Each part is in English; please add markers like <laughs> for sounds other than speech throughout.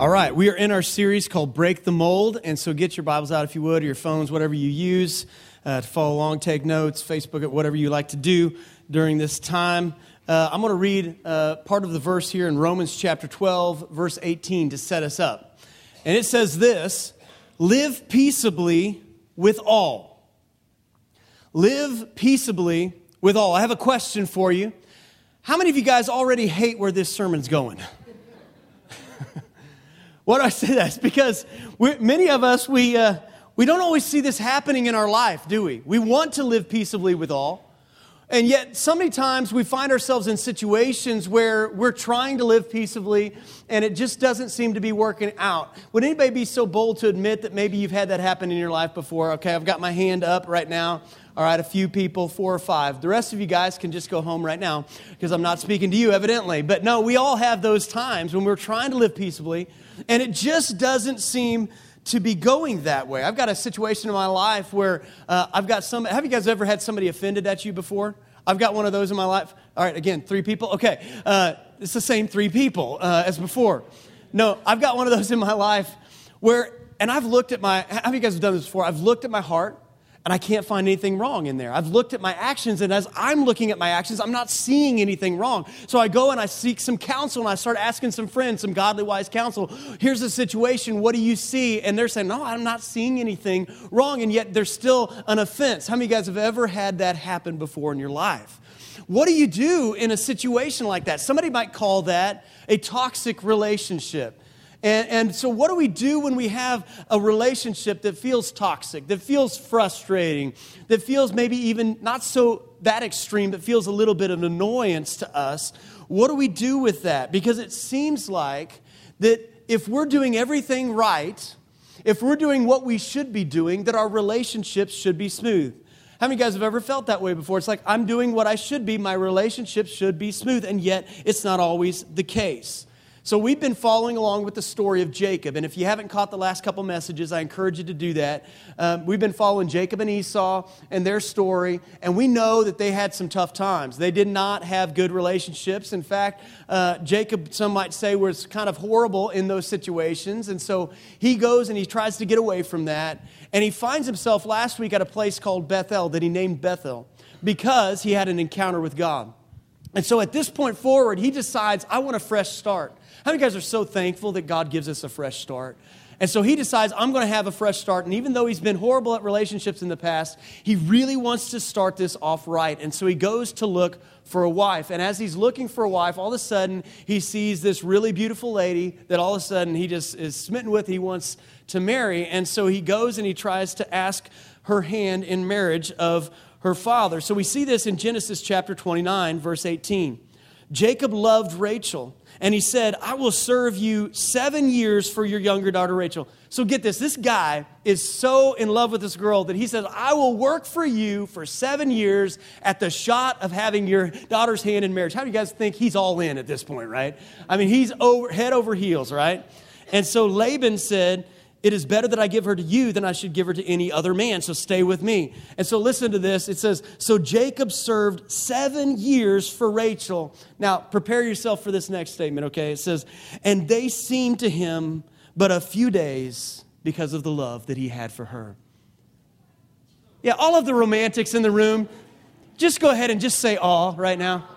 All right, we are in our series called Break the Mold. And so get your Bibles out if you would, or your phones, whatever you use uh, to follow along, take notes, Facebook it, whatever you like to do during this time. Uh, I'm going to read uh, part of the verse here in Romans chapter 12, verse 18 to set us up. And it says this Live peaceably with all. Live peaceably with all. I have a question for you. How many of you guys already hate where this sermon's going? Why do I say that? It's because many of us, we, uh, we don't always see this happening in our life, do we? We want to live peaceably with all. And yet, so many times we find ourselves in situations where we're trying to live peaceably and it just doesn't seem to be working out. Would anybody be so bold to admit that maybe you've had that happen in your life before? Okay, I've got my hand up right now. All right, a few people, four or five. The rest of you guys can just go home right now because I'm not speaking to you, evidently. But no, we all have those times when we're trying to live peaceably and it just doesn't seem to be going that way. I've got a situation in my life where uh, I've got some. Have you guys ever had somebody offended at you before? I've got one of those in my life. All right, again, three people. Okay, uh, it's the same three people uh, as before. No, I've got one of those in my life where, and I've looked at my. Have you guys done this before? I've looked at my heart and I can't find anything wrong in there. I've looked at my actions, and as I'm looking at my actions, I'm not seeing anything wrong. So I go and I seek some counsel, and I start asking some friends, some godly, wise counsel. Here's the situation. What do you see? And they're saying, No, I'm not seeing anything wrong, and yet there's still an offense. How many of you guys have ever had that happen before in your life? What do you do in a situation like that? Somebody might call that a toxic relationship. And, and so, what do we do when we have a relationship that feels toxic, that feels frustrating, that feels maybe even not so that extreme, but feels a little bit of an annoyance to us? What do we do with that? Because it seems like that if we're doing everything right, if we're doing what we should be doing, that our relationships should be smooth. How many of guys have ever felt that way before? It's like, I'm doing what I should be, my relationship should be smooth, and yet it's not always the case. So, we've been following along with the story of Jacob. And if you haven't caught the last couple messages, I encourage you to do that. Um, we've been following Jacob and Esau and their story. And we know that they had some tough times. They did not have good relationships. In fact, uh, Jacob, some might say, was kind of horrible in those situations. And so he goes and he tries to get away from that. And he finds himself last week at a place called Bethel that he named Bethel because he had an encounter with God. And so at this point forward, he decides, I want a fresh start. How many guys are so thankful that God gives us a fresh start? And so he decides, I'm going to have a fresh start. And even though he's been horrible at relationships in the past, he really wants to start this off right. And so he goes to look for a wife. And as he's looking for a wife, all of a sudden he sees this really beautiful lady that all of a sudden he just is smitten with, he wants to marry. And so he goes and he tries to ask her hand in marriage of her father. So we see this in Genesis chapter 29, verse 18. Jacob loved Rachel and he said, I will serve you seven years for your younger daughter, Rachel. So get this this guy is so in love with this girl that he says, I will work for you for seven years at the shot of having your daughter's hand in marriage. How do you guys think he's all in at this point, right? I mean, he's over, head over heels, right? And so Laban said, it is better that I give her to you than I should give her to any other man. So stay with me. And so listen to this. It says, So Jacob served seven years for Rachel. Now, prepare yourself for this next statement, okay? It says, And they seemed to him but a few days because of the love that he had for her. Yeah, all of the romantics in the room, just go ahead and just say all right now.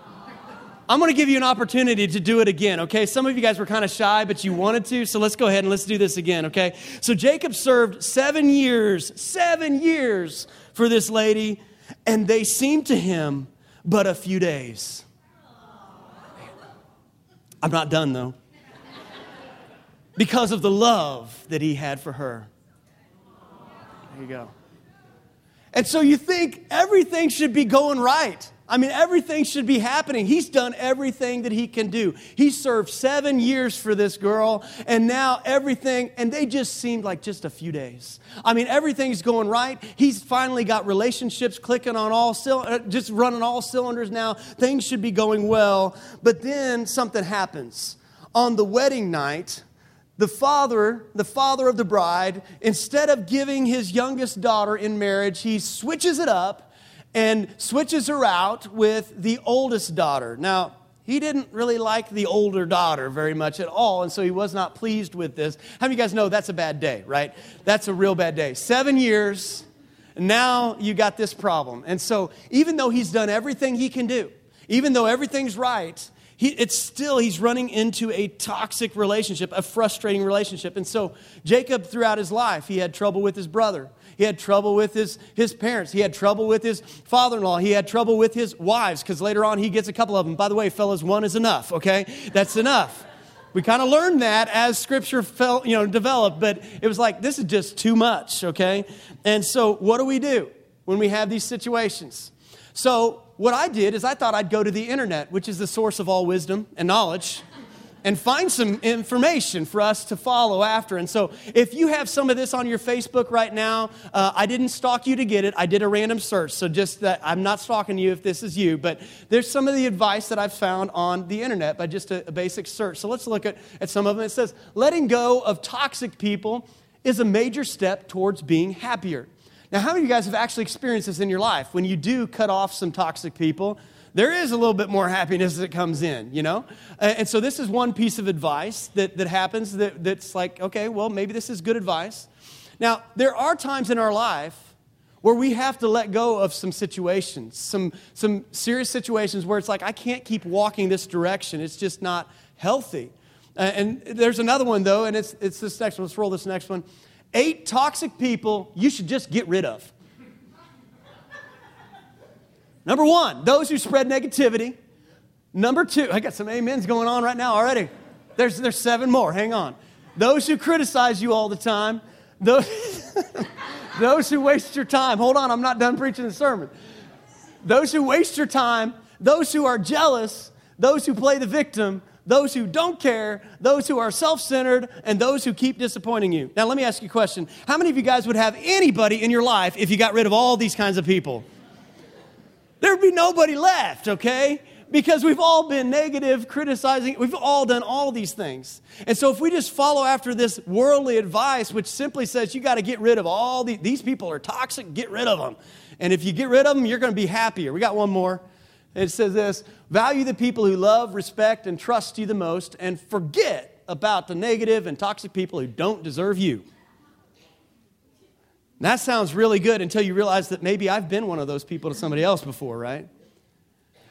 I'm going to give you an opportunity to do it again, okay? Some of you guys were kind of shy, but you wanted to, so let's go ahead and let's do this again, okay? So Jacob served seven years, seven years for this lady, and they seemed to him but a few days. I'm not done though. Because of the love that he had for her. There you go. And so you think everything should be going right. I mean, everything should be happening. He's done everything that he can do. He served seven years for this girl, and now everything, and they just seemed like just a few days. I mean, everything's going right. He's finally got relationships clicking on all, uh, just running all cylinders now. Things should be going well. But then something happens. On the wedding night, the father, the father of the bride, instead of giving his youngest daughter in marriage, he switches it up and switches her out with the oldest daughter. Now, he didn't really like the older daughter very much at all, and so he was not pleased with this. How many of you guys know that's a bad day, right? That's a real bad day. Seven years, now you got this problem. And so, even though he's done everything he can do, even though everything's right, he, it's still, he's running into a toxic relationship, a frustrating relationship. And so, Jacob, throughout his life, he had trouble with his brother. He had trouble with his, his parents. He had trouble with his father in law. He had trouble with his wives, because later on he gets a couple of them. By the way, fellas, one is enough, okay? That's enough. We kind of learned that as scripture felt, you know, developed, but it was like, this is just too much, okay? And so, what do we do when we have these situations? So, what I did is I thought I'd go to the internet, which is the source of all wisdom and knowledge and find some information for us to follow after. And so, if you have some of this on your Facebook right now, uh, I didn't stalk you to get it. I did a random search. So, just that I'm not stalking you if this is you, but there's some of the advice that I've found on the internet by just a, a basic search. So, let's look at, at some of them. It says, letting go of toxic people is a major step towards being happier. Now, how many of you guys have actually experienced this in your life? When you do cut off some toxic people, there is a little bit more happiness that comes in, you know? And so this is one piece of advice that, that happens that, that's like, okay, well, maybe this is good advice. Now, there are times in our life where we have to let go of some situations, some, some serious situations where it's like, I can't keep walking this direction. It's just not healthy. And there's another one, though, and it's, it's this next one. Let's roll this next one. Eight toxic people you should just get rid of. Number one, those who spread negativity. Number two, I got some amens going on right now already. There's, there's seven more, hang on. Those who criticize you all the time. Those, <laughs> those who waste your time. Hold on, I'm not done preaching the sermon. Those who waste your time. Those who are jealous. Those who play the victim. Those who don't care. Those who are self centered. And those who keep disappointing you. Now, let me ask you a question. How many of you guys would have anybody in your life if you got rid of all these kinds of people? There'd be nobody left, okay? Because we've all been negative, criticizing, we've all done all these things. And so if we just follow after this worldly advice, which simply says you got to get rid of all the, these people are toxic, get rid of them. And if you get rid of them, you're going to be happier. We got one more. It says this value the people who love, respect, and trust you the most, and forget about the negative and toxic people who don't deserve you. That sounds really good until you realize that maybe I've been one of those people to somebody else before, right?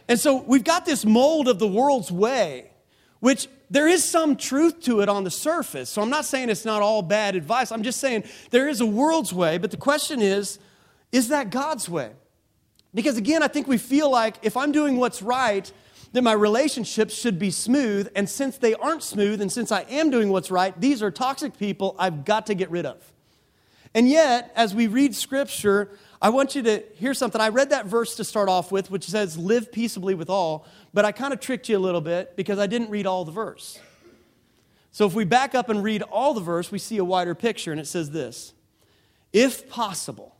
And so we've got this mold of the world's way, which there is some truth to it on the surface. So I'm not saying it's not all bad advice. I'm just saying there is a world's way, but the question is is that God's way? Because again, I think we feel like if I'm doing what's right, then my relationships should be smooth. And since they aren't smooth, and since I am doing what's right, these are toxic people I've got to get rid of. And yet, as we read scripture, I want you to hear something. I read that verse to start off with, which says, Live peaceably with all, but I kind of tricked you a little bit because I didn't read all the verse. So if we back up and read all the verse, we see a wider picture, and it says this If possible,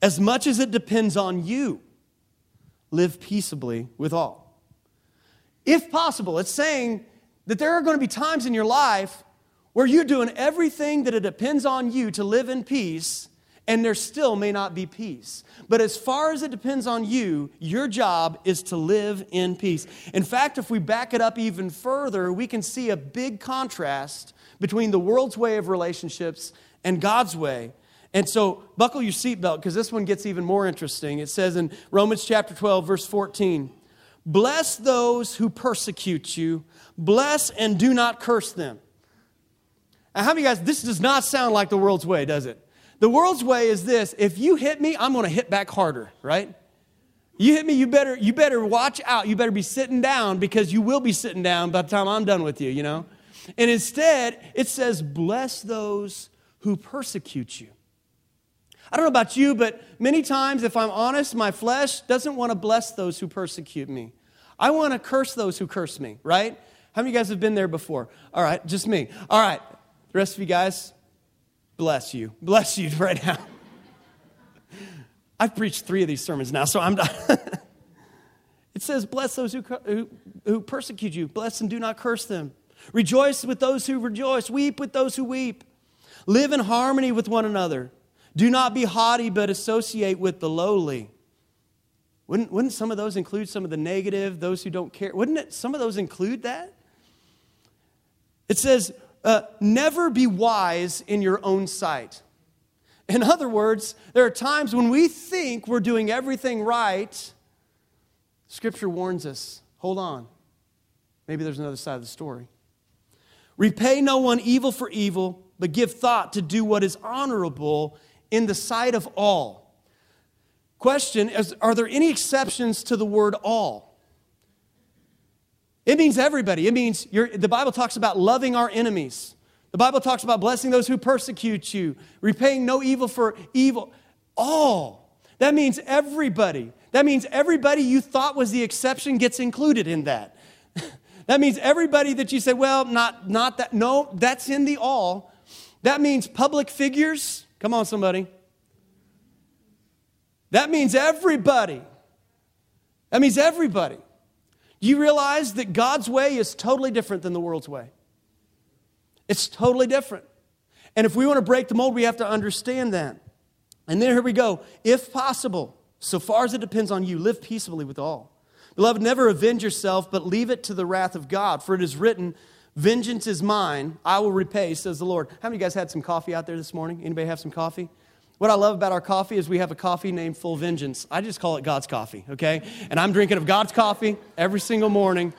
as much as it depends on you, live peaceably with all. If possible, it's saying that there are going to be times in your life where you're doing everything that it depends on you to live in peace, and there still may not be peace. But as far as it depends on you, your job is to live in peace. In fact, if we back it up even further, we can see a big contrast between the world's way of relationships and God's way. And so, buckle your seatbelt because this one gets even more interesting. It says in Romans chapter 12, verse 14 Bless those who persecute you, bless and do not curse them. How many guys, this does not sound like the world's way, does it? The world's way is this if you hit me, I'm going to hit back harder, right? You hit me, you better, you better watch out. You better be sitting down because you will be sitting down by the time I'm done with you, you know? And instead, it says, bless those who persecute you. I don't know about you, but many times, if I'm honest, my flesh doesn't want to bless those who persecute me. I want to curse those who curse me, right? How many of you guys have been there before? All right, just me. All right, the rest of you guys, bless you. Bless you <laughs> right now. I've preached three of these sermons now, so I'm done. <laughs> it says, Bless those who, who, who persecute you, bless and do not curse them. Rejoice with those who rejoice, weep with those who weep. Live in harmony with one another. Do not be haughty, but associate with the lowly. Wouldn't, wouldn't some of those include some of the negative, those who don't care? Wouldn't it, some of those include that? It says, uh, never be wise in your own sight. In other words, there are times when we think we're doing everything right. Scripture warns us hold on. Maybe there's another side of the story. Repay no one evil for evil, but give thought to do what is honorable in the sight of all. Question is Are there any exceptions to the word all? It means everybody. It means the Bible talks about loving our enemies. The Bible talks about blessing those who persecute you, repaying no evil for evil. All. That means everybody. That means everybody you thought was the exception gets included in that. <laughs> that means everybody that you say, well, not, not that. No, that's in the all. That means public figures. Come on, somebody. That means everybody. That means everybody. You realize that God's way is totally different than the world's way? It's totally different. And if we want to break the mold, we have to understand that. And then here we go. If possible, so far as it depends on you, live peaceably with all. Beloved, never avenge yourself, but leave it to the wrath of God. For it is written, Vengeance is mine, I will repay, says the Lord. How many of you guys had some coffee out there this morning? Anybody have some coffee? What I love about our coffee is we have a coffee named Full Vengeance. I just call it God's coffee, okay? And I'm drinking of God's coffee every single morning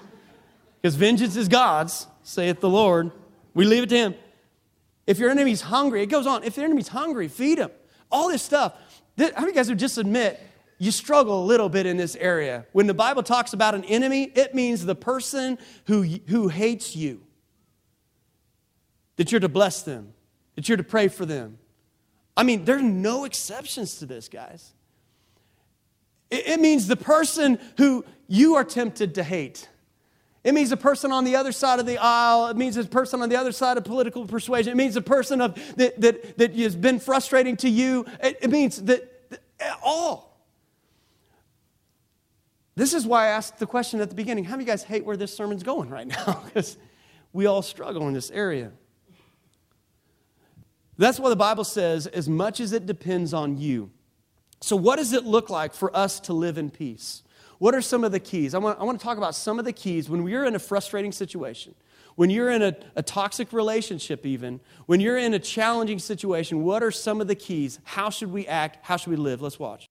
because vengeance is God's, saith the Lord. We leave it to Him. If your enemy's hungry, it goes on. If your enemy's hungry, feed him. All this stuff. How many guys would just admit you struggle a little bit in this area? When the Bible talks about an enemy, it means the person who, who hates you. That you're to bless them, that you're to pray for them, I mean, there are no exceptions to this, guys. It, it means the person who you are tempted to hate. It means a person on the other side of the aisle. It means a person on the other side of political persuasion. It means a person of, that, that, that has been frustrating to you. It, it means that, that all. This is why I asked the question at the beginning how many guys hate where this sermon's going right now? <laughs> Because we all struggle in this area. That's why the Bible says, as much as it depends on you. So, what does it look like for us to live in peace? What are some of the keys? I want, I want to talk about some of the keys when we're in a frustrating situation, when you're in a, a toxic relationship, even, when you're in a challenging situation. What are some of the keys? How should we act? How should we live? Let's watch.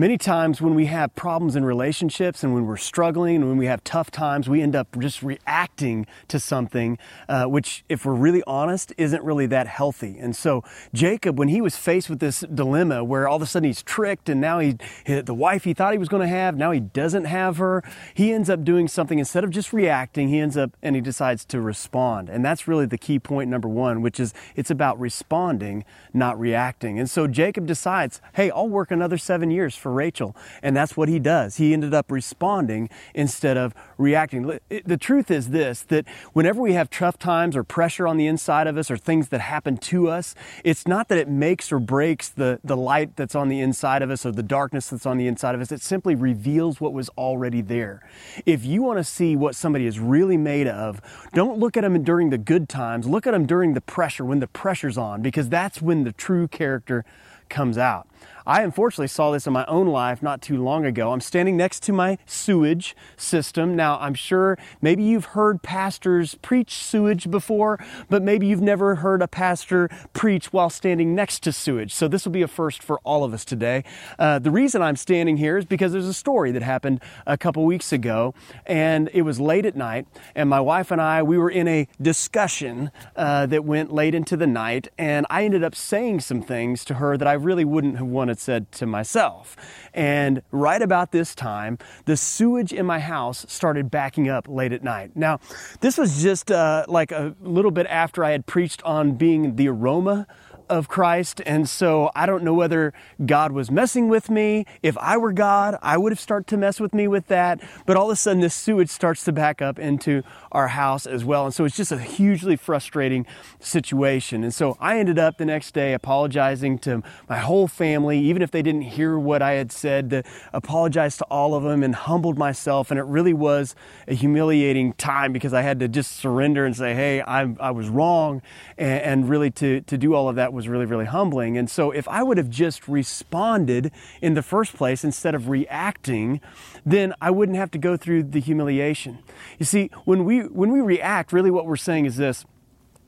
Many times when we have problems in relationships and when we're struggling and when we have tough times, we end up just reacting to something, uh, which, if we're really honest, isn't really that healthy. And so, Jacob, when he was faced with this dilemma where all of a sudden he's tricked and now he, the wife he thought he was going to have, now he doesn't have her, he ends up doing something instead of just reacting, he ends up and he decides to respond. And that's really the key point number one, which is it's about responding, not reacting. And so, Jacob decides, hey, I'll work another seven years for for Rachel. And that's what he does. He ended up responding instead of reacting. The truth is this that whenever we have tough times or pressure on the inside of us or things that happen to us, it's not that it makes or breaks the, the light that's on the inside of us or the darkness that's on the inside of us. It simply reveals what was already there. If you want to see what somebody is really made of, don't look at them during the good times. Look at them during the pressure, when the pressure's on, because that's when the true character comes out. I unfortunately saw this in my own life not too long ago. I'm standing next to my sewage system. Now, I'm sure maybe you've heard pastors preach sewage before, but maybe you've never heard a pastor preach while standing next to sewage. So, this will be a first for all of us today. Uh, the reason I'm standing here is because there's a story that happened a couple weeks ago, and it was late at night, and my wife and I, we were in a discussion uh, that went late into the night, and I ended up saying some things to her that I really wouldn't have wanted had said to myself. And right about this time, the sewage in my house started backing up late at night. Now, this was just uh, like a little bit after I had preached on being the aroma of Christ. And so I don't know whether God was messing with me. If I were God, I would have started to mess with me with that. But all of a sudden, this sewage starts to back up into our house as well. And so it's just a hugely frustrating situation. And so I ended up the next day apologizing to my whole family, even if they didn't hear what I had said, to apologize to all of them and humbled myself. And it really was a humiliating time because I had to just surrender and say, hey, I, I was wrong. And, and really to, to do all of that was really, really humbling. And so, if I would have just responded in the first place instead of reacting, then I wouldn't have to go through the humiliation. You see, when we, when we react, really what we're saying is this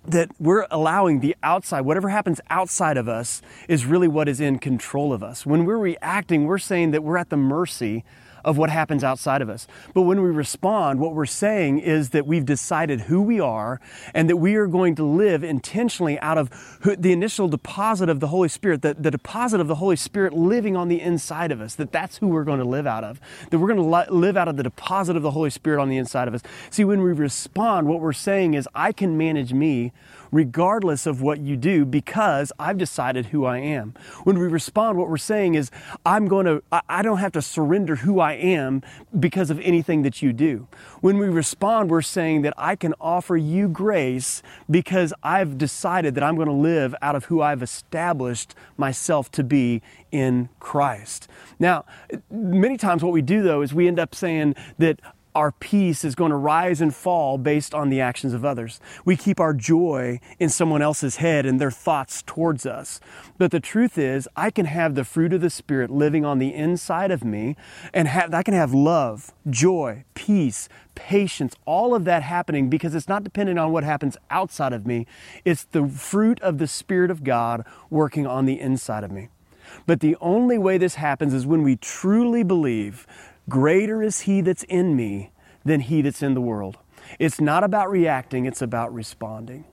that we're allowing the outside, whatever happens outside of us, is really what is in control of us. When we're reacting, we're saying that we're at the mercy of what happens outside of us. But when we respond, what we're saying is that we've decided who we are and that we are going to live intentionally out of the initial deposit of the Holy Spirit, the, the deposit of the Holy Spirit living on the inside of us, that that's who we're going to live out of, that we're going to live out of the deposit of the Holy Spirit on the inside of us. See, when we respond, what we're saying is, I can manage me regardless of what you do because I've decided who I am. When we respond, what we're saying is, I'm going to, I don't have to surrender who I am because of anything that you do. When we respond, we're saying that I can offer you grace because I've decided that I'm going to live out of who I've established myself to be in Christ. Now, many times what we do though is we end up saying that our peace is going to rise and fall based on the actions of others. We keep our joy in someone else's head and their thoughts towards us. But the truth is, I can have the fruit of the Spirit living on the inside of me, and have, I can have love, joy, peace, patience, all of that happening because it's not dependent on what happens outside of me. It's the fruit of the Spirit of God working on the inside of me. But the only way this happens is when we truly believe Greater is He that's in me than He that's in the world. It's not about reacting, it's about responding.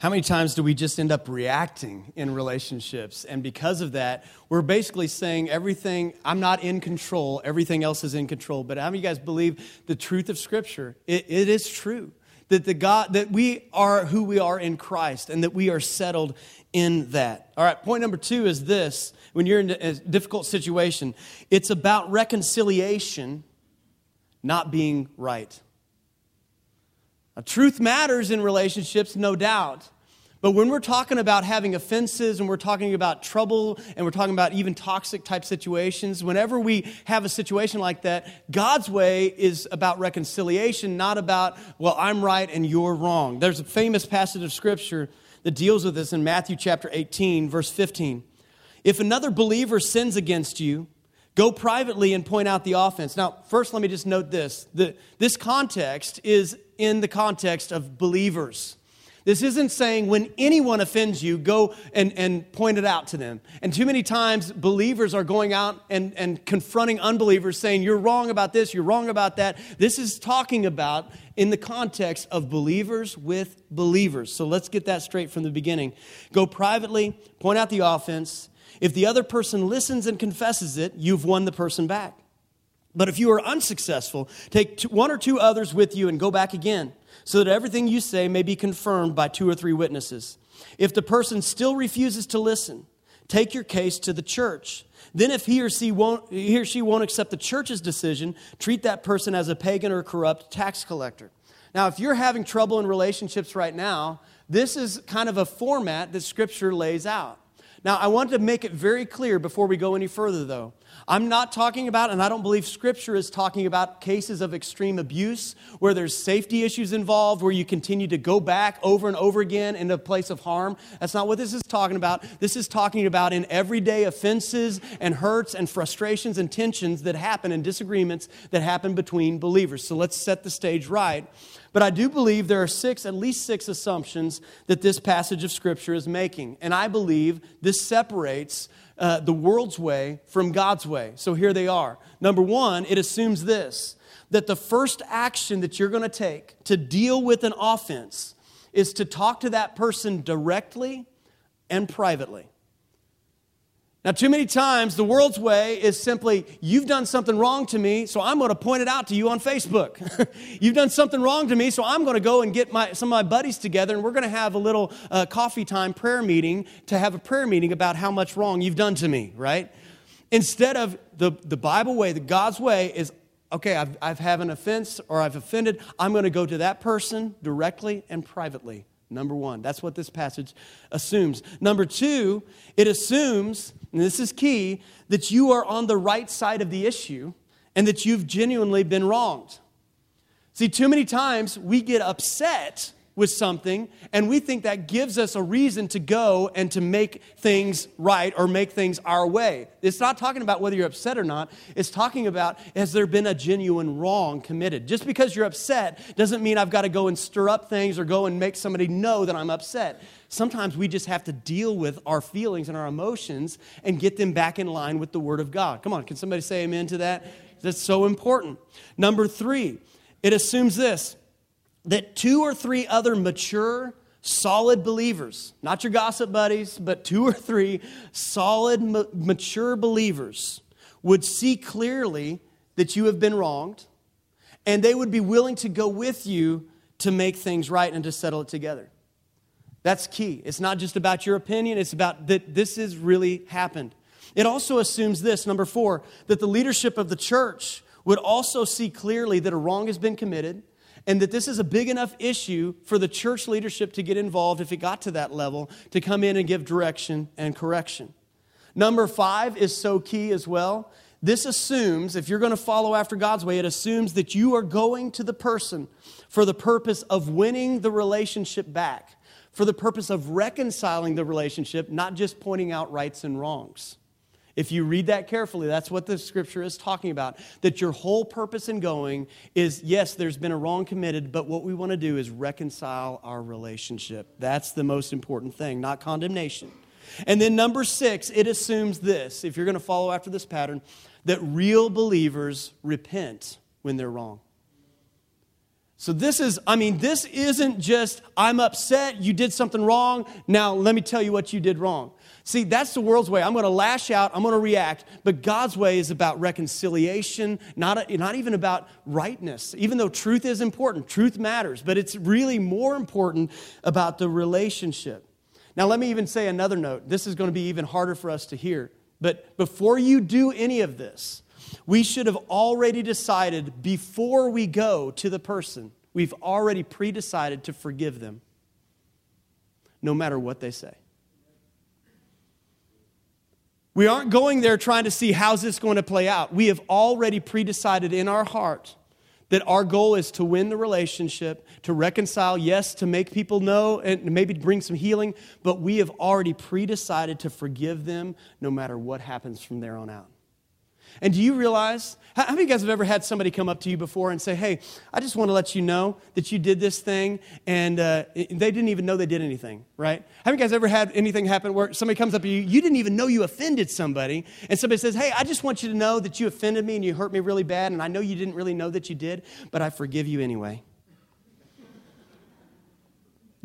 How many times do we just end up reacting in relationships? And because of that, we're basically saying everything, I'm not in control, everything else is in control. But how many of you guys believe the truth of Scripture? it, it is true that the God that we are who we are in Christ and that we are settled in that. All right, point number 2 is this when you're in a difficult situation. It's about reconciliation, not being right. Now, truth matters in relationships, no doubt. But when we're talking about having offenses and we're talking about trouble and we're talking about even toxic type situations, whenever we have a situation like that, God's way is about reconciliation, not about, well, I'm right and you're wrong. There's a famous passage of scripture that deals with this in Matthew chapter 18, verse 15. If another believer sins against you, go privately and point out the offense. Now, first, let me just note this the, this context is in the context of believers. This isn't saying when anyone offends you, go and, and point it out to them. And too many times, believers are going out and, and confronting unbelievers, saying, You're wrong about this, you're wrong about that. This is talking about in the context of believers with believers. So let's get that straight from the beginning. Go privately, point out the offense, if the other person listens and confesses it, you've won the person back. But if you are unsuccessful, take one or two others with you and go back again, so that everything you say may be confirmed by two or three witnesses. If the person still refuses to listen, take your case to the church. Then, if he or, she won't, he or she won't accept the church's decision, treat that person as a pagan or corrupt tax collector. Now, if you're having trouble in relationships right now, this is kind of a format that Scripture lays out. Now, I want to make it very clear before we go any further, though. I'm not talking about, and I don't believe Scripture is talking about cases of extreme abuse where there's safety issues involved, where you continue to go back over and over again into a place of harm. That's not what this is talking about. This is talking about in everyday offenses and hurts and frustrations and tensions that happen and disagreements that happen between believers. So let's set the stage right. But I do believe there are six, at least six assumptions that this passage of Scripture is making. And I believe this separates uh, the world's way from God's way. So here they are. Number one, it assumes this that the first action that you're going to take to deal with an offense is to talk to that person directly and privately. Now, too many times, the world's way is simply, you've done something wrong to me, so I'm going to point it out to you on Facebook. <laughs> you've done something wrong to me, so I'm going to go and get my, some of my buddies together, and we're going to have a little uh, coffee time prayer meeting to have a prayer meeting about how much wrong you've done to me, right? Instead of the, the Bible way, the God's way is, okay, I've, I've had an offense or I've offended, I'm going to go to that person directly and privately. Number one, that's what this passage assumes. Number two, it assumes and this is key, that you are on the right side of the issue and that you've genuinely been wronged. See, too many times we get upset with something, and we think that gives us a reason to go and to make things right or make things our way. It's not talking about whether you're upset or not. It's talking about has there been a genuine wrong committed? Just because you're upset doesn't mean I've got to go and stir up things or go and make somebody know that I'm upset. Sometimes we just have to deal with our feelings and our emotions and get them back in line with the Word of God. Come on, can somebody say amen to that? That's so important. Number three, it assumes this that two or three other mature, solid believers, not your gossip buddies, but two or three solid, mature believers would see clearly that you have been wronged and they would be willing to go with you to make things right and to settle it together. That's key. It's not just about your opinion, it's about that this has really happened. It also assumes this, number four, that the leadership of the church would also see clearly that a wrong has been committed and that this is a big enough issue for the church leadership to get involved if it got to that level to come in and give direction and correction. Number five is so key as well. This assumes, if you're going to follow after God's way, it assumes that you are going to the person for the purpose of winning the relationship back, for the purpose of reconciling the relationship, not just pointing out rights and wrongs. If you read that carefully, that's what the scripture is talking about. That your whole purpose in going is yes, there's been a wrong committed, but what we want to do is reconcile our relationship. That's the most important thing, not condemnation. And then number six, it assumes this if you're going to follow after this pattern, that real believers repent when they're wrong. So, this is, I mean, this isn't just, I'm upset, you did something wrong, now let me tell you what you did wrong. See, that's the world's way. I'm going to lash out, I'm going to react, but God's way is about reconciliation, not, not even about rightness. Even though truth is important, truth matters, but it's really more important about the relationship. Now, let me even say another note. This is going to be even harder for us to hear. But before you do any of this, we should have already decided before we go to the person, we've already pre decided to forgive them, no matter what they say. We aren't going there trying to see how's this going to play out. We have already pre decided in our heart that our goal is to win the relationship, to reconcile, yes, to make people know and maybe bring some healing, but we have already pre decided to forgive them no matter what happens from there on out. And do you realize, how, many of you guys have ever had somebody come up to you before and say, hey, I just want to let you know that you did this thing, and uh, they didn't even know they did anything, right? Have you guys ever had anything happen where somebody comes up to you, you didn't even know you offended somebody, and somebody says, hey, I just want you to know that you offended me and you hurt me really bad, and I know you didn't really know that you did, but I forgive you anyway.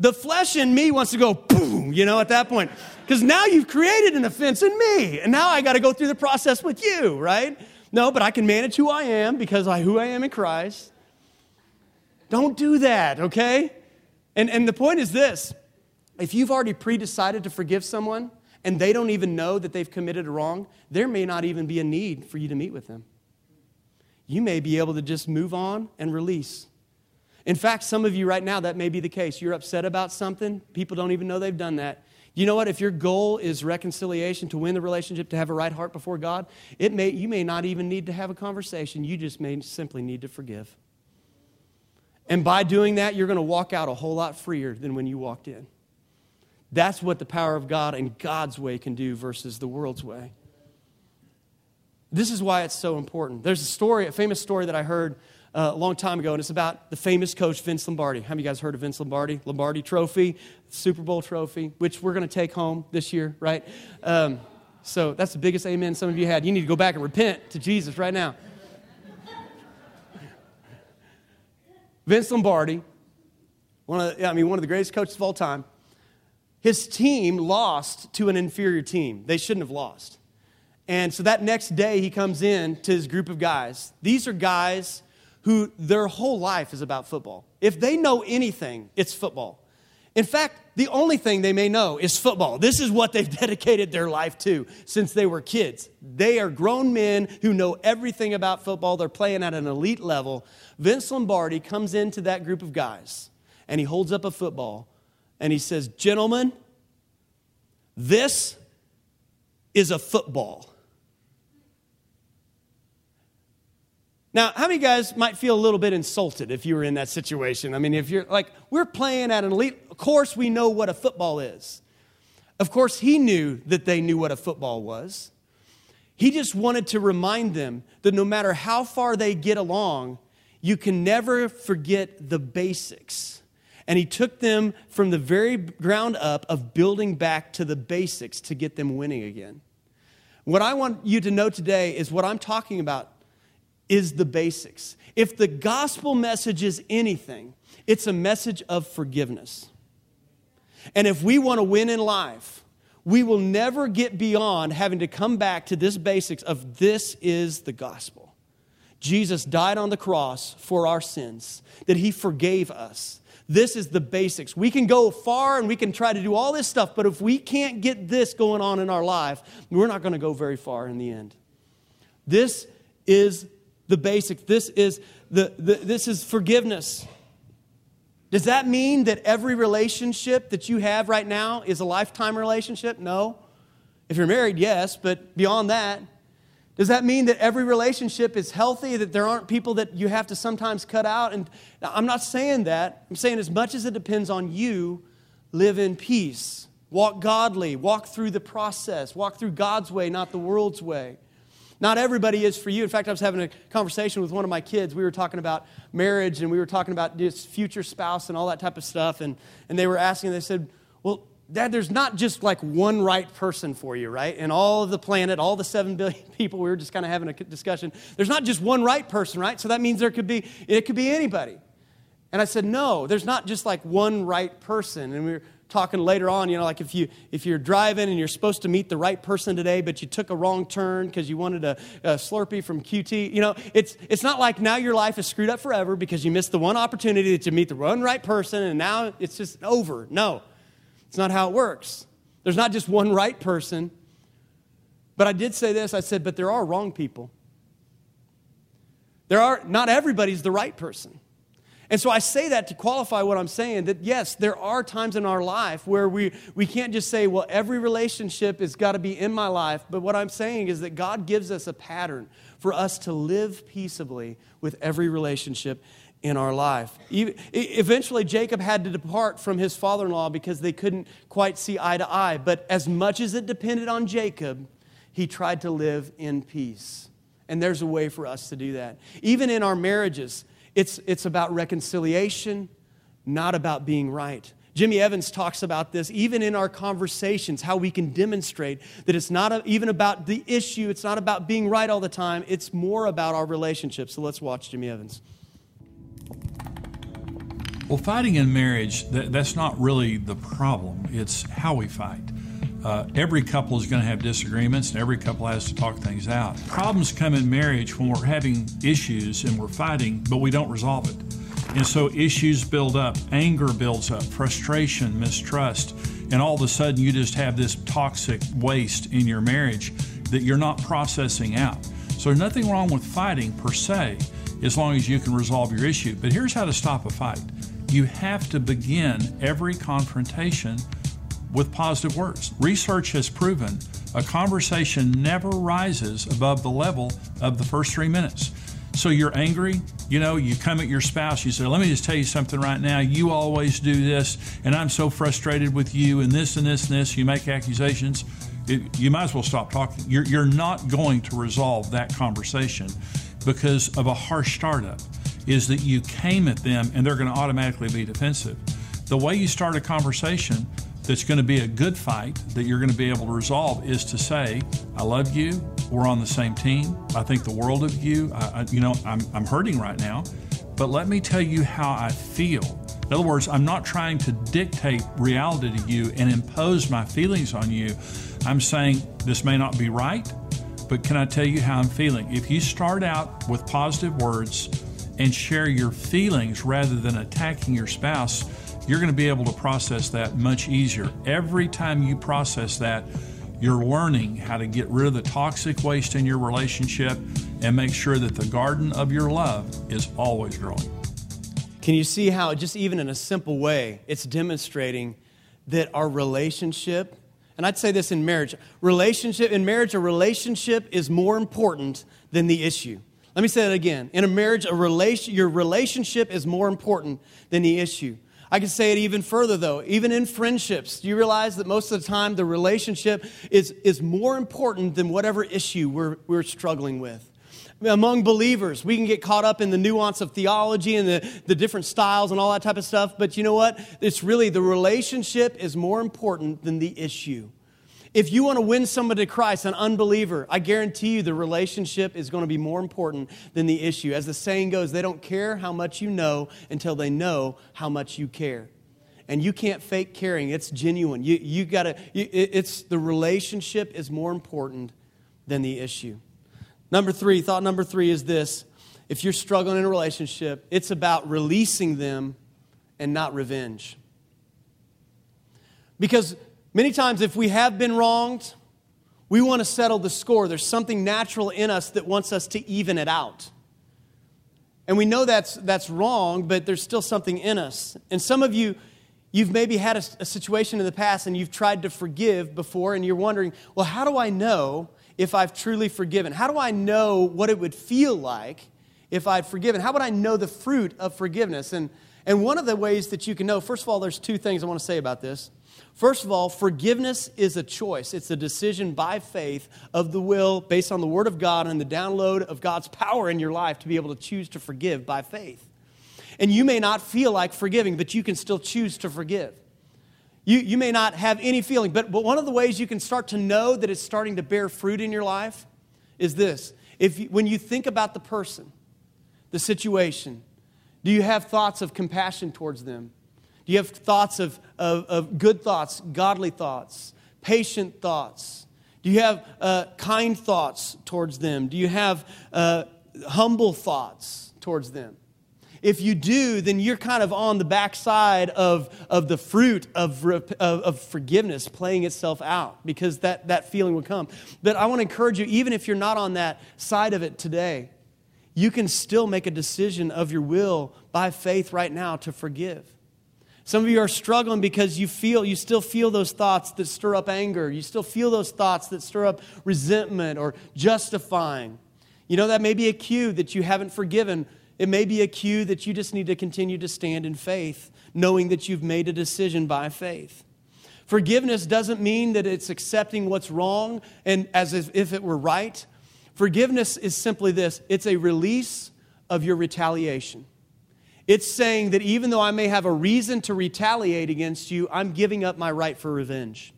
The flesh in me wants to go boom, you know, at that point. Because now you've created an offense in me, and now I got to go through the process with you, right? No, but I can manage who I am because I who I am in Christ. Don't do that, okay? And, and the point is this if you've already pre decided to forgive someone and they don't even know that they've committed a wrong, there may not even be a need for you to meet with them. You may be able to just move on and release. In fact, some of you right now, that may be the case. You're upset about something, people don't even know they've done that. You know what? If your goal is reconciliation, to win the relationship, to have a right heart before God, it may, you may not even need to have a conversation. You just may simply need to forgive. And by doing that, you're going to walk out a whole lot freer than when you walked in. That's what the power of God and God's way can do versus the world's way. This is why it's so important. There's a story, a famous story that I heard uh, a long time ago, and it's about the famous coach Vince Lombardi. Of you guys heard of Vince Lombardi? Lombardi Trophy, Super Bowl trophy, which we're going to take home this year, right? Um, so that's the biggest amen some of you had. You need to go back and repent to Jesus right now. Vince Lombardi, one of the, I mean, one of the greatest coaches of all time. His team lost to an inferior team. They shouldn't have lost. And so that next day, he comes in to his group of guys. These are guys who their whole life is about football. If they know anything, it's football. In fact, the only thing they may know is football. This is what they've <laughs> dedicated their life to since they were kids. They are grown men who know everything about football. They're playing at an elite level. Vince Lombardi comes into that group of guys and he holds up a football and he says, Gentlemen, this is a football. Now, how many guys might feel a little bit insulted if you were in that situation? I mean, if you're like, we're playing at an elite, of course we know what a football is. Of course, he knew that they knew what a football was. He just wanted to remind them that no matter how far they get along, you can never forget the basics. And he took them from the very ground up of building back to the basics to get them winning again. What I want you to know today is what I'm talking about is the basics. If the gospel message is anything, it's a message of forgiveness. And if we want to win in life, we will never get beyond having to come back to this basics of this is the gospel. Jesus died on the cross for our sins, that he forgave us. This is the basics. We can go far and we can try to do all this stuff, but if we can't get this going on in our life, we're not going to go very far in the end. This is the basics. This is the, the this is forgiveness. Does that mean that every relationship that you have right now is a lifetime relationship? No. If you're married, yes, but beyond that, does that mean that every relationship is healthy, that there aren't people that you have to sometimes cut out? And I'm not saying that. I'm saying as much as it depends on you, live in peace, walk godly, walk through the process, walk through God's way, not the world's way. Not everybody is for you. In fact, I was having a conversation with one of my kids. We were talking about marriage and we were talking about this future spouse and all that type of stuff. And, and they were asking, they said, Well, Dad, there's not just like one right person for you, right? And all of the planet, all the seven billion <laughs> people, we were just kind of having a discussion. There's not just one right person, right? So that means there could be, it could be anybody. And I said, no, there's not just like one right person. And we were talking later on, you know, like if, you, if you're driving and you're supposed to meet the right person today, but you took a wrong turn because you wanted a, a, Slurpee from QT, you know, it's, it's not like now your life is screwed up forever because you missed the one opportunity to meet the one right person and now it's just over. No, it's not how it works. There's not just one right person. But I did say this I said, but there are wrong people. There are, not everybody's the right person. And so I say that to qualify what I'm saying that yes, there are times in our life where we, we can't just say, well, every relationship has got to be in my life. But what I'm saying is that God gives us a pattern for us to live peaceably with every relationship in our life. Eventually, Jacob had to depart from his father in law because they couldn't quite see eye to eye. But as much as it depended on Jacob, he tried to live in peace. And there's a way for us to do that. Even in our marriages, it's, it's about reconciliation, not about being right. Jimmy Evans talks about this even in our conversations, how we can demonstrate that it's not even about the issue, it's not about being right all the time, it's more about our relationship. So let's watch Jimmy Evans. Well, fighting in marriage, that, that's not really the problem, it's how we fight. Uh, every couple is going to have disagreements and every couple has to talk things out. Problems come in marriage when we're having issues and we're fighting, but we don't resolve it. And so issues build up, anger builds up, frustration, mistrust, and all of a sudden you just have this toxic waste in your marriage that you're not processing out. So there's nothing wrong with fighting per se, as long as you can resolve your issue. But here's how to stop a fight you have to begin every confrontation with positive words. Research has proven a conversation never rises above the level of the first three minutes. So you're angry, you know, you come at your spouse, you say, Let me just tell you something right now. You always do this, and I'm so frustrated with you, and this and this and this. You make accusations. It, you might as well stop talking. You're, you're not going to resolve that conversation because of a harsh startup, is that you came at them and they're going to automatically be defensive. The way you start a conversation that's going to be a good fight that you're going to be able to resolve is to say, I love you. We're on the same team. I think the world of you. I, I, you know, I'm, I'm hurting right now, but let me tell you how I feel. In other words, I'm not trying to dictate reality to you and impose my feelings on you. I'm saying this may not be right, but can I tell you how I'm feeling? If you start out with positive words and share your feelings rather than attacking your spouse, you're going to be able to process that much easier. Every time you process that, you're learning how to get rid of the toxic waste in your relationship and make sure that the garden of your love is always growing. Can you see how, just even in a simple way, it's demonstrating that our relationship, and I'd say this in marriage, relationship, in marriage, a relationship is more important than the issue. Let me say that again. In a marriage, a relation, your relationship is more important than the issue. I can say it even further, though. Even in friendships, do you realize that most of the time the relationship is, is more important than whatever issue we're, we're struggling with? Among believers, we can get caught up in the nuance of theology and the, the different styles and all that type of stuff, but you know what? It's really the relationship is more important than the issue. If you want to win somebody to Christ, an unbeliever, I guarantee you the relationship is going to be more important than the issue. As the saying goes, they don't care how much you know until they know how much you care. And you can't fake caring, it's genuine. You, you gotta, it's the relationship is more important than the issue. Number three, thought number three is this if you're struggling in a relationship, it's about releasing them and not revenge. Because Many times, if we have been wronged, we want to settle the score. There's something natural in us that wants us to even it out. And we know that's, that's wrong, but there's still something in us. And some of you, you've maybe had a, a situation in the past and you've tried to forgive before, and you're wondering, well, how do I know if I've truly forgiven? How do I know what it would feel like if I'd forgiven? How would I know the fruit of forgiveness? And, and one of the ways that you can know, first of all, there's two things I want to say about this. First of all, forgiveness is a choice. It's a decision by faith of the will based on the Word of God and the download of God's power in your life to be able to choose to forgive by faith. And you may not feel like forgiving, but you can still choose to forgive. You, you may not have any feeling, but, but one of the ways you can start to know that it's starting to bear fruit in your life is this. If you, when you think about the person, the situation, do you have thoughts of compassion towards them? Do you have thoughts of, of, of good thoughts, godly thoughts, patient thoughts? Do you have uh, kind thoughts towards them? Do you have uh, humble thoughts towards them? If you do, then you're kind of on the backside of, of the fruit of, of, of forgiveness playing itself out because that, that feeling will come. But I want to encourage you, even if you're not on that side of it today, you can still make a decision of your will by faith right now to forgive. Some of you are struggling because you feel you still feel those thoughts that stir up anger. You still feel those thoughts that stir up resentment or justifying. You know that may be a cue that you haven't forgiven. It may be a cue that you just need to continue to stand in faith, knowing that you've made a decision by faith. Forgiveness doesn't mean that it's accepting what's wrong and as if it were right. Forgiveness is simply this it's a release of your retaliation. It's saying that even though I may have a reason to retaliate against you, I'm giving up my right for revenge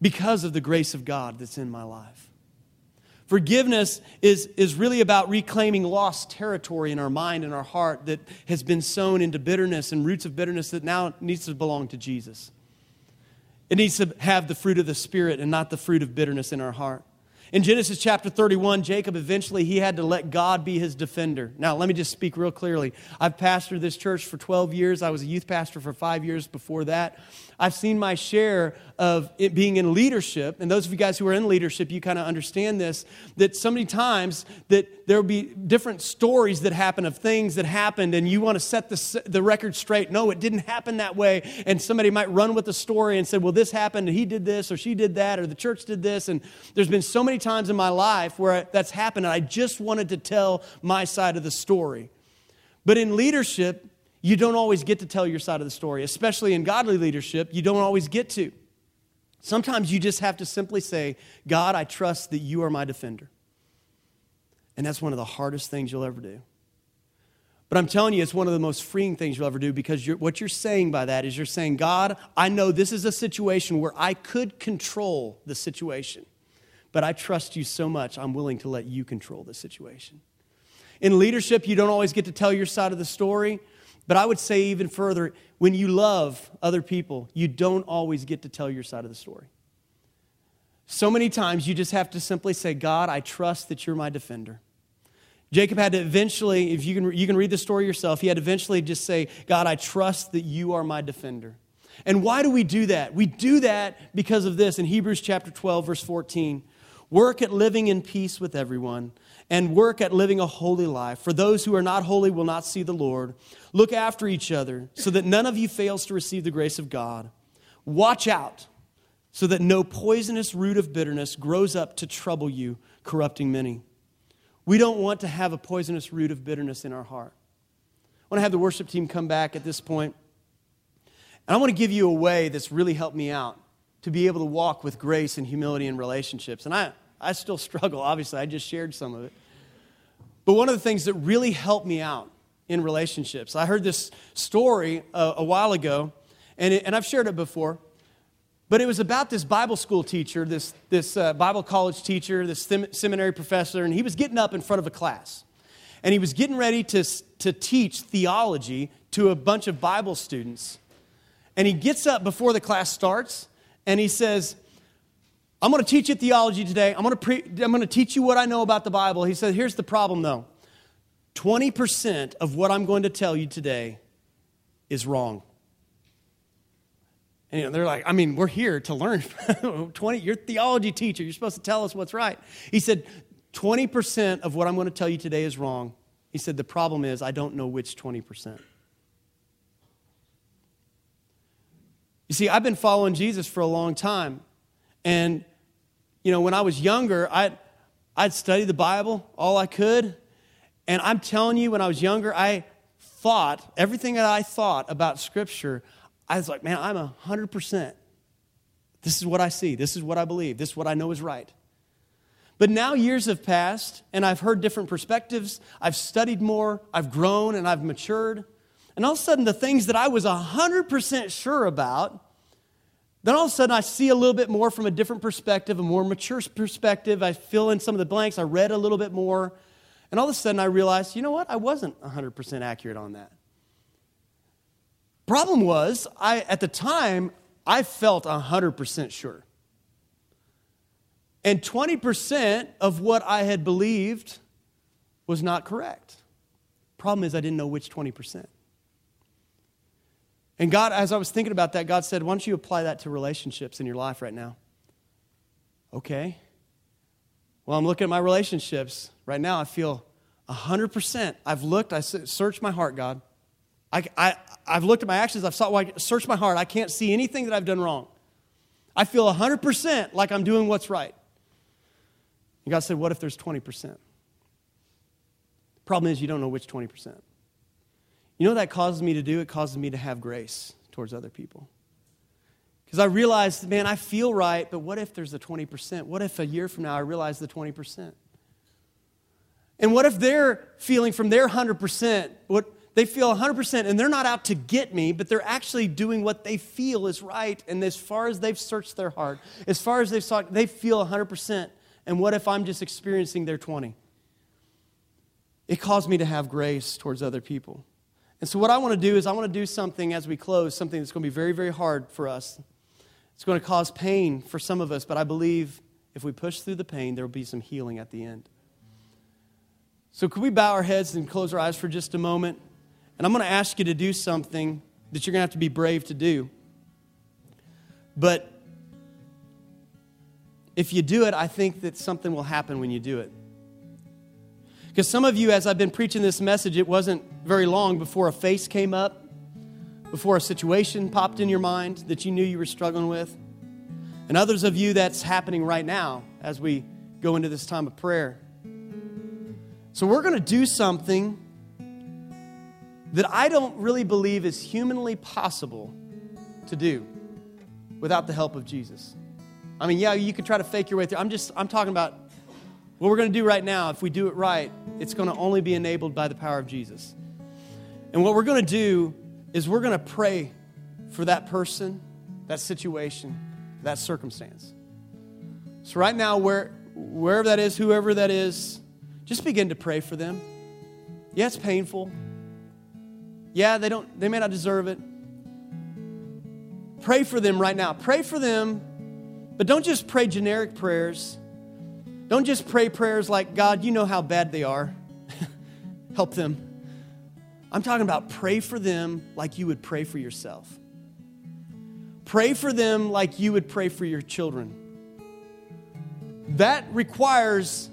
because of the grace of God that's in my life. Forgiveness is, is really about reclaiming lost territory in our mind and our heart that has been sown into bitterness and roots of bitterness that now needs to belong to Jesus. It needs to have the fruit of the Spirit and not the fruit of bitterness in our heart. In Genesis chapter 31, Jacob eventually he had to let God be his defender. Now, let me just speak real clearly. I've pastored this church for 12 years. I was a youth pastor for 5 years before that. I've seen my share of it being in leadership, and those of you guys who are in leadership, you kind of understand this, that so many times that there will be different stories that happen of things that happened, and you want to set the, the record straight. No, it didn't happen that way. And somebody might run with the story and say, well, this happened, and he did this, or she did that, or the church did this. And there's been so many times in my life where that's happened, and I just wanted to tell my side of the story. But in leadership, you don't always get to tell your side of the story, especially in godly leadership, you don't always get to. Sometimes you just have to simply say, God, I trust that you are my defender. And that's one of the hardest things you'll ever do. But I'm telling you, it's one of the most freeing things you'll ever do because you're, what you're saying by that is you're saying, God, I know this is a situation where I could control the situation, but I trust you so much, I'm willing to let you control the situation. In leadership, you don't always get to tell your side of the story, but I would say even further, when you love other people, you don't always get to tell your side of the story. So many times you just have to simply say, God, I trust that you're my defender. Jacob had to eventually, if you can, you can read the story yourself, he had to eventually just say, God, I trust that you are my defender. And why do we do that? We do that because of this in Hebrews chapter 12, verse 14. Work at living in peace with everyone and work at living a holy life. For those who are not holy will not see the Lord. Look after each other so that none of you fails to receive the grace of God. Watch out so that no poisonous root of bitterness grows up to trouble you, corrupting many. We don't want to have a poisonous root of bitterness in our heart. I want to have the worship team come back at this point. And I want to give you a way that's really helped me out to be able to walk with grace and humility in relationships. And I, I still <laughs> struggle, obviously, I just shared some of it. But one of the things that really helped me out in relationships, I heard this story a, a while ago, and, it, and I've shared it before, but it was about this Bible school teacher, this, this uh, Bible college teacher, this seminary professor, and he was getting up in front of a class. And he was getting ready to, to teach theology to a bunch of Bible students. And he gets up before the class starts and he says, I'm going to teach you theology today. I'm going, to pre- I'm going to teach you what I know about the Bible. He said, Here's the problem though 20% of what I'm going to tell you today is wrong. And you know, they're like, I mean, we're here to learn. <laughs> 20, you're a theology teacher. You're supposed to tell us what's right. He said, 20% of what I'm going to tell you today is wrong. He said, the problem is I don't know which 20%. You see, I've been following Jesus for a long time. And, you know, when I was younger, I'd, I'd study the Bible all I could. And I'm telling you, when I was younger, I thought, everything that I thought about Scripture, I was like, man, I'm 100%. This is what I see. This is what I believe. This is what I know is right. But now years have passed, and I've heard different perspectives. I've studied more, I've grown, and I've matured. And all of a sudden, the things that I was 100% sure about, then all of a sudden I see a little bit more from a different perspective, a more mature perspective. I fill in some of the blanks. I read a little bit more. And all of a sudden I realized, you know what? I wasn't 100% accurate on that. Problem was, I, at the time, I felt 100% sure. And 20% of what I had believed was not correct. Problem is, I didn't know which 20%. And God, as I was thinking about that, God said, Why don't you apply that to relationships in your life right now? Okay. Well, I'm looking at my relationships. Right now, I feel 100%. I've looked, I searched my heart, God. I, I, I've looked at my actions, I've sought, I searched my heart. I can't see anything that I've done wrong. I feel 100% like I'm doing what's right. And God said, What if there's 20%? Problem is, you don't know which 20%. You know what that causes me to do? It causes me to have grace towards other people. Because I realized, man, I feel right, but what if there's a 20%? What if a year from now I realize the 20%? And what if they're feeling from their 100%, what they feel 100% and they're not out to get me, but they're actually doing what they feel is right. And as far as they've searched their heart, as far as they've sought, they feel 100%. And what if I'm just experiencing their 20? It caused me to have grace towards other people. And so, what I want to do is, I want to do something as we close, something that's going to be very, very hard for us. It's going to cause pain for some of us, but I believe if we push through the pain, there will be some healing at the end. So, could we bow our heads and close our eyes for just a moment? And I'm going to ask you to do something that you're going to have to be brave to do. But if you do it, I think that something will happen when you do it. Because some of you, as I've been preaching this message, it wasn't very long before a face came up, before a situation popped in your mind that you knew you were struggling with. And others of you, that's happening right now as we go into this time of prayer. So we're going to do something that I don't really believe is humanly possible to do without the help of Jesus. I mean, yeah, you could try to fake your way through. I'm just, I'm talking about what we're going to do right now, if we do it right, it's going to only be enabled by the power of Jesus. And what we're going to do is we're going to pray for that person, that situation, that circumstance. So, right now, where, wherever that is, whoever that is, just begin to pray for them. Yeah, it's painful. Yeah, they, don't, they may not deserve it. Pray for them right now. Pray for them, but don't just pray generic prayers. Don't just pray prayers like, God, you know how bad they are. <laughs> Help them. I'm talking about pray for them like you would pray for yourself. Pray for them like you would pray for your children. That requires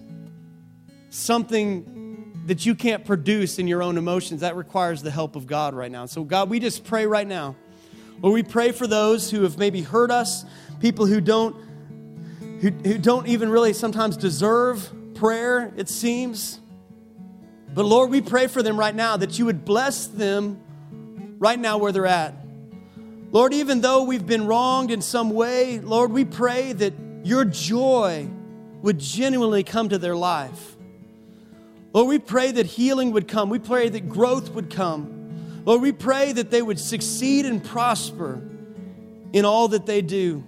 something that you can't produce in your own emotions. That requires the help of God right now. So, God, we just pray right now. Lord, we pray for those who have maybe hurt us, people who don't who, who don't even really sometimes deserve prayer, it seems. But Lord, we pray for them right now that you would bless them right now where they're at. Lord, even though we've been wronged in some way, Lord, we pray that your joy would genuinely come to their life. Lord, we pray that healing would come. We pray that growth would come. Lord, we pray that they would succeed and prosper in all that they do.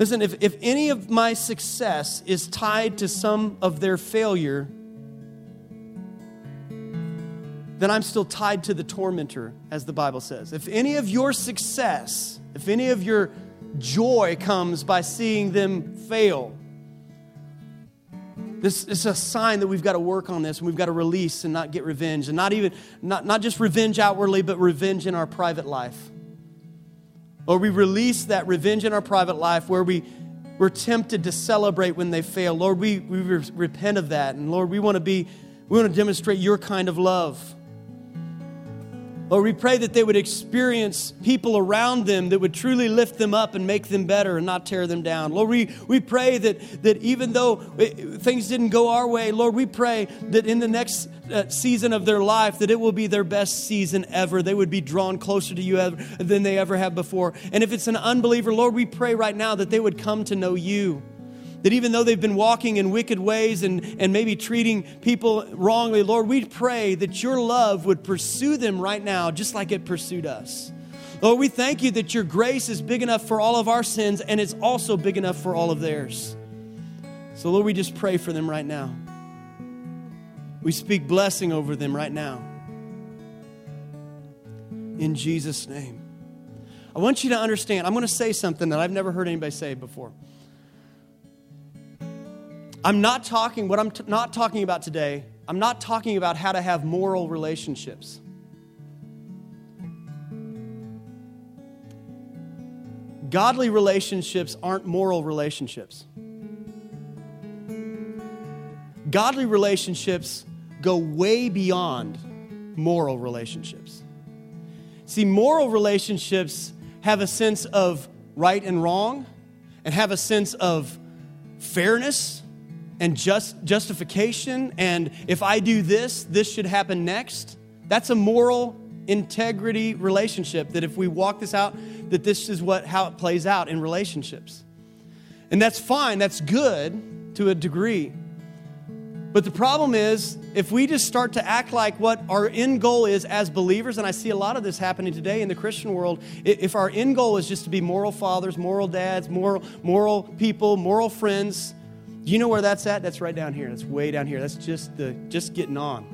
Listen, if, if any of my success is tied to some of their failure, then I'm still tied to the tormentor, as the Bible says. If any of your success, if any of your joy comes by seeing them fail, this is a sign that we've got to work on this and we've got to release and not get revenge. And not even, not, not just revenge outwardly, but revenge in our private life. Or we release that revenge in our private life where we, we're tempted to celebrate when they fail. Lord, we, we re- repent of that. And Lord, we want to be, we want to demonstrate your kind of love. Lord, we pray that they would experience people around them that would truly lift them up and make them better and not tear them down. Lord, we, we pray that, that even though things didn't go our way, Lord, we pray that in the next uh, season of their life, that it will be their best season ever. They would be drawn closer to you ever, than they ever have before. And if it's an unbeliever, Lord, we pray right now that they would come to know you that even though they've been walking in wicked ways and, and maybe treating people wrongly, Lord, we pray that your love would pursue them right now, just like it pursued us. Lord, we thank you that your grace is big enough for all of our sins and it's also big enough for all of theirs. So, Lord, we just pray for them right now. We speak blessing over them right now. In Jesus' name. I want you to understand, I'm going to say something that I've never heard anybody say before. I'm not talking, what I'm t- not talking about today, I'm not talking about how to have moral relationships. Godly relationships aren't moral relationships. Godly relationships go way beyond moral relationships. See, moral relationships have a sense of right and wrong and have a sense of fairness and just justification and if I do this, this should happen next. That's a moral integrity relationship that if we walk this out, that this is what how it plays out in relationships. And that's fine, that's good to a degree. But the problem is, if we just start to act like what our end goal is as believers, and I see a lot of this happening today in the Christian world, if our end goal is just to be moral fathers, moral dads, moral, moral people, moral friends, do you know where that's at? That's right down here. That's way down here. That's just the just getting on.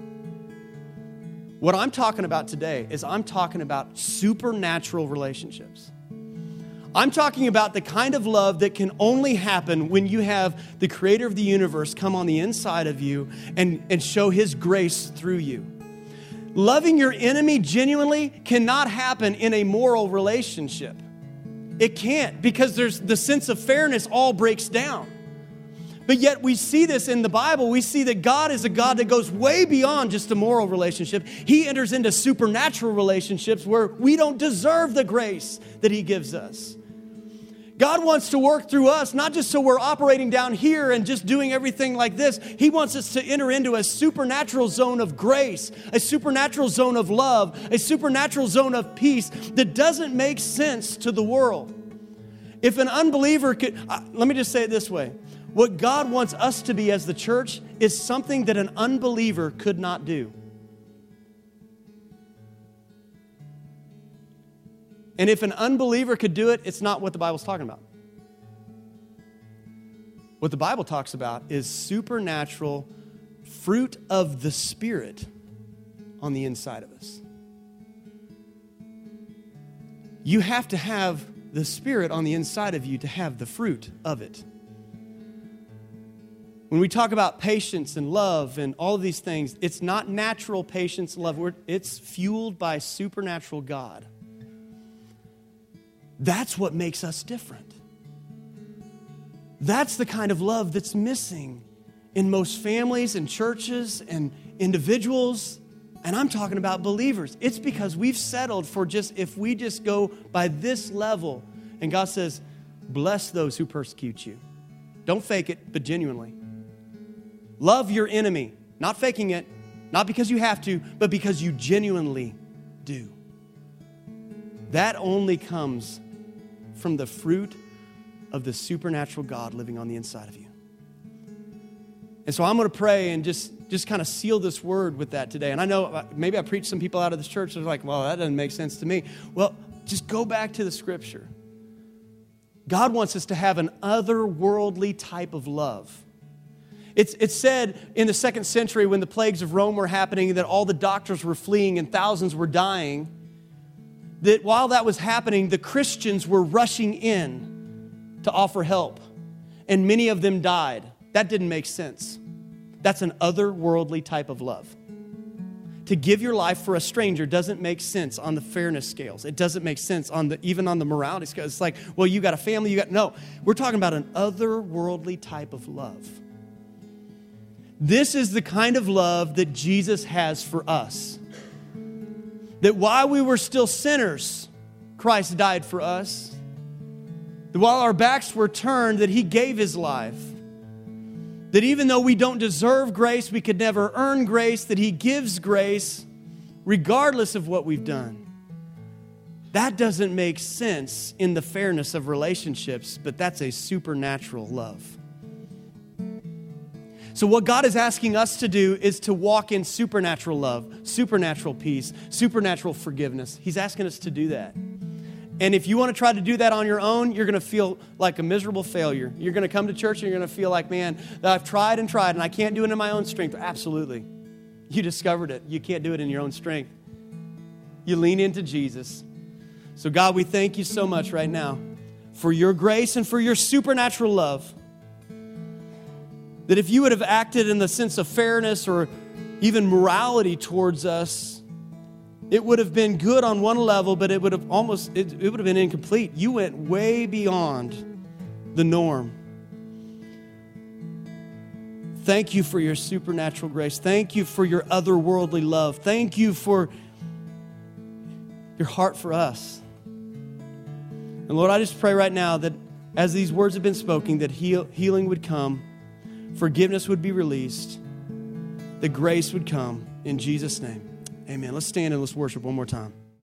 What I'm talking about today is I'm talking about supernatural relationships. I'm talking about the kind of love that can only happen when you have the creator of the universe come on the inside of you and, and show his grace through you. Loving your enemy genuinely cannot happen in a moral relationship. It can't because there's the sense of fairness all breaks down. But yet we see this in the Bible. We see that God is a God that goes way beyond just a moral relationship. He enters into supernatural relationships where we don't deserve the grace that He gives us. God wants to work through us, not just so we're operating down here and just doing everything like this. He wants us to enter into a supernatural zone of grace, a supernatural zone of love, a supernatural zone of peace that doesn't make sense to the world. If an unbeliever could, let me just say it this way what God wants us to be as the church is something that an unbeliever could not do. And if an unbeliever could do it, it's not what the Bible's talking about. What the Bible talks about is supernatural fruit of the Spirit on the inside of us. You have to have the Spirit on the inside of you to have the fruit of it. When we talk about patience and love and all of these things, it's not natural patience and love. It's fueled by supernatural God. That's what makes us different. That's the kind of love that's missing in most families and churches and individuals. And I'm talking about believers. It's because we've settled for just, if we just go by this level, and God says, bless those who persecute you. Don't fake it, but genuinely. Love your enemy, not faking it, not because you have to, but because you genuinely do. That only comes from the fruit of the supernatural God living on the inside of you. And so I'm going to pray and just, just kind of seal this word with that today. And I know uh, maybe I preached some people out of this church. They're like, well, that doesn't make sense to me. Well, just go back to the scripture. God wants us to have an otherworldly type of love. It's, it's said in the second century when the plagues of Rome were happening that all the doctors were fleeing and thousands were dying. That while that was happening, the Christians were rushing in to offer help, and many of them died. That didn't make sense. That's an otherworldly type of love. To give your life for a stranger doesn't make sense on the fairness scales. It doesn't make sense on the even on the morality scale. It's like, well, you got a family, you got no. We're talking about an otherworldly type of love. This is the kind of love that Jesus has for us. That while we were still sinners, Christ died for us. That while our backs were turned, that He gave His life. That even though we don't deserve grace, we could never earn grace, that He gives grace regardless of what we've done. That doesn't make sense in the fairness of relationships, but that's a supernatural love. So, what God is asking us to do is to walk in supernatural love, supernatural peace, supernatural forgiveness. He's asking us to do that. And if you want to try to do that on your own, you're going to feel like a miserable failure. You're going to come to church and you're going to feel like, man, I've tried and tried and I can't do it in my own strength. Absolutely. You discovered it. You can't do it in your own strength. You lean into Jesus. So, God, we thank you so much right now for your grace and for your supernatural love. That if you would have acted in the sense of fairness or even morality towards us, it would have been good on one level, but it would have almost it, it would have been incomplete. You went way beyond the norm. Thank you for your supernatural grace. Thank you for your otherworldly love. Thank you for your heart for us. And Lord, I just pray right now that as these words have been spoken, that heal, healing would come forgiveness would be released, the grace would come in Jesus' name. Amen. Let's stand and let's worship one more time.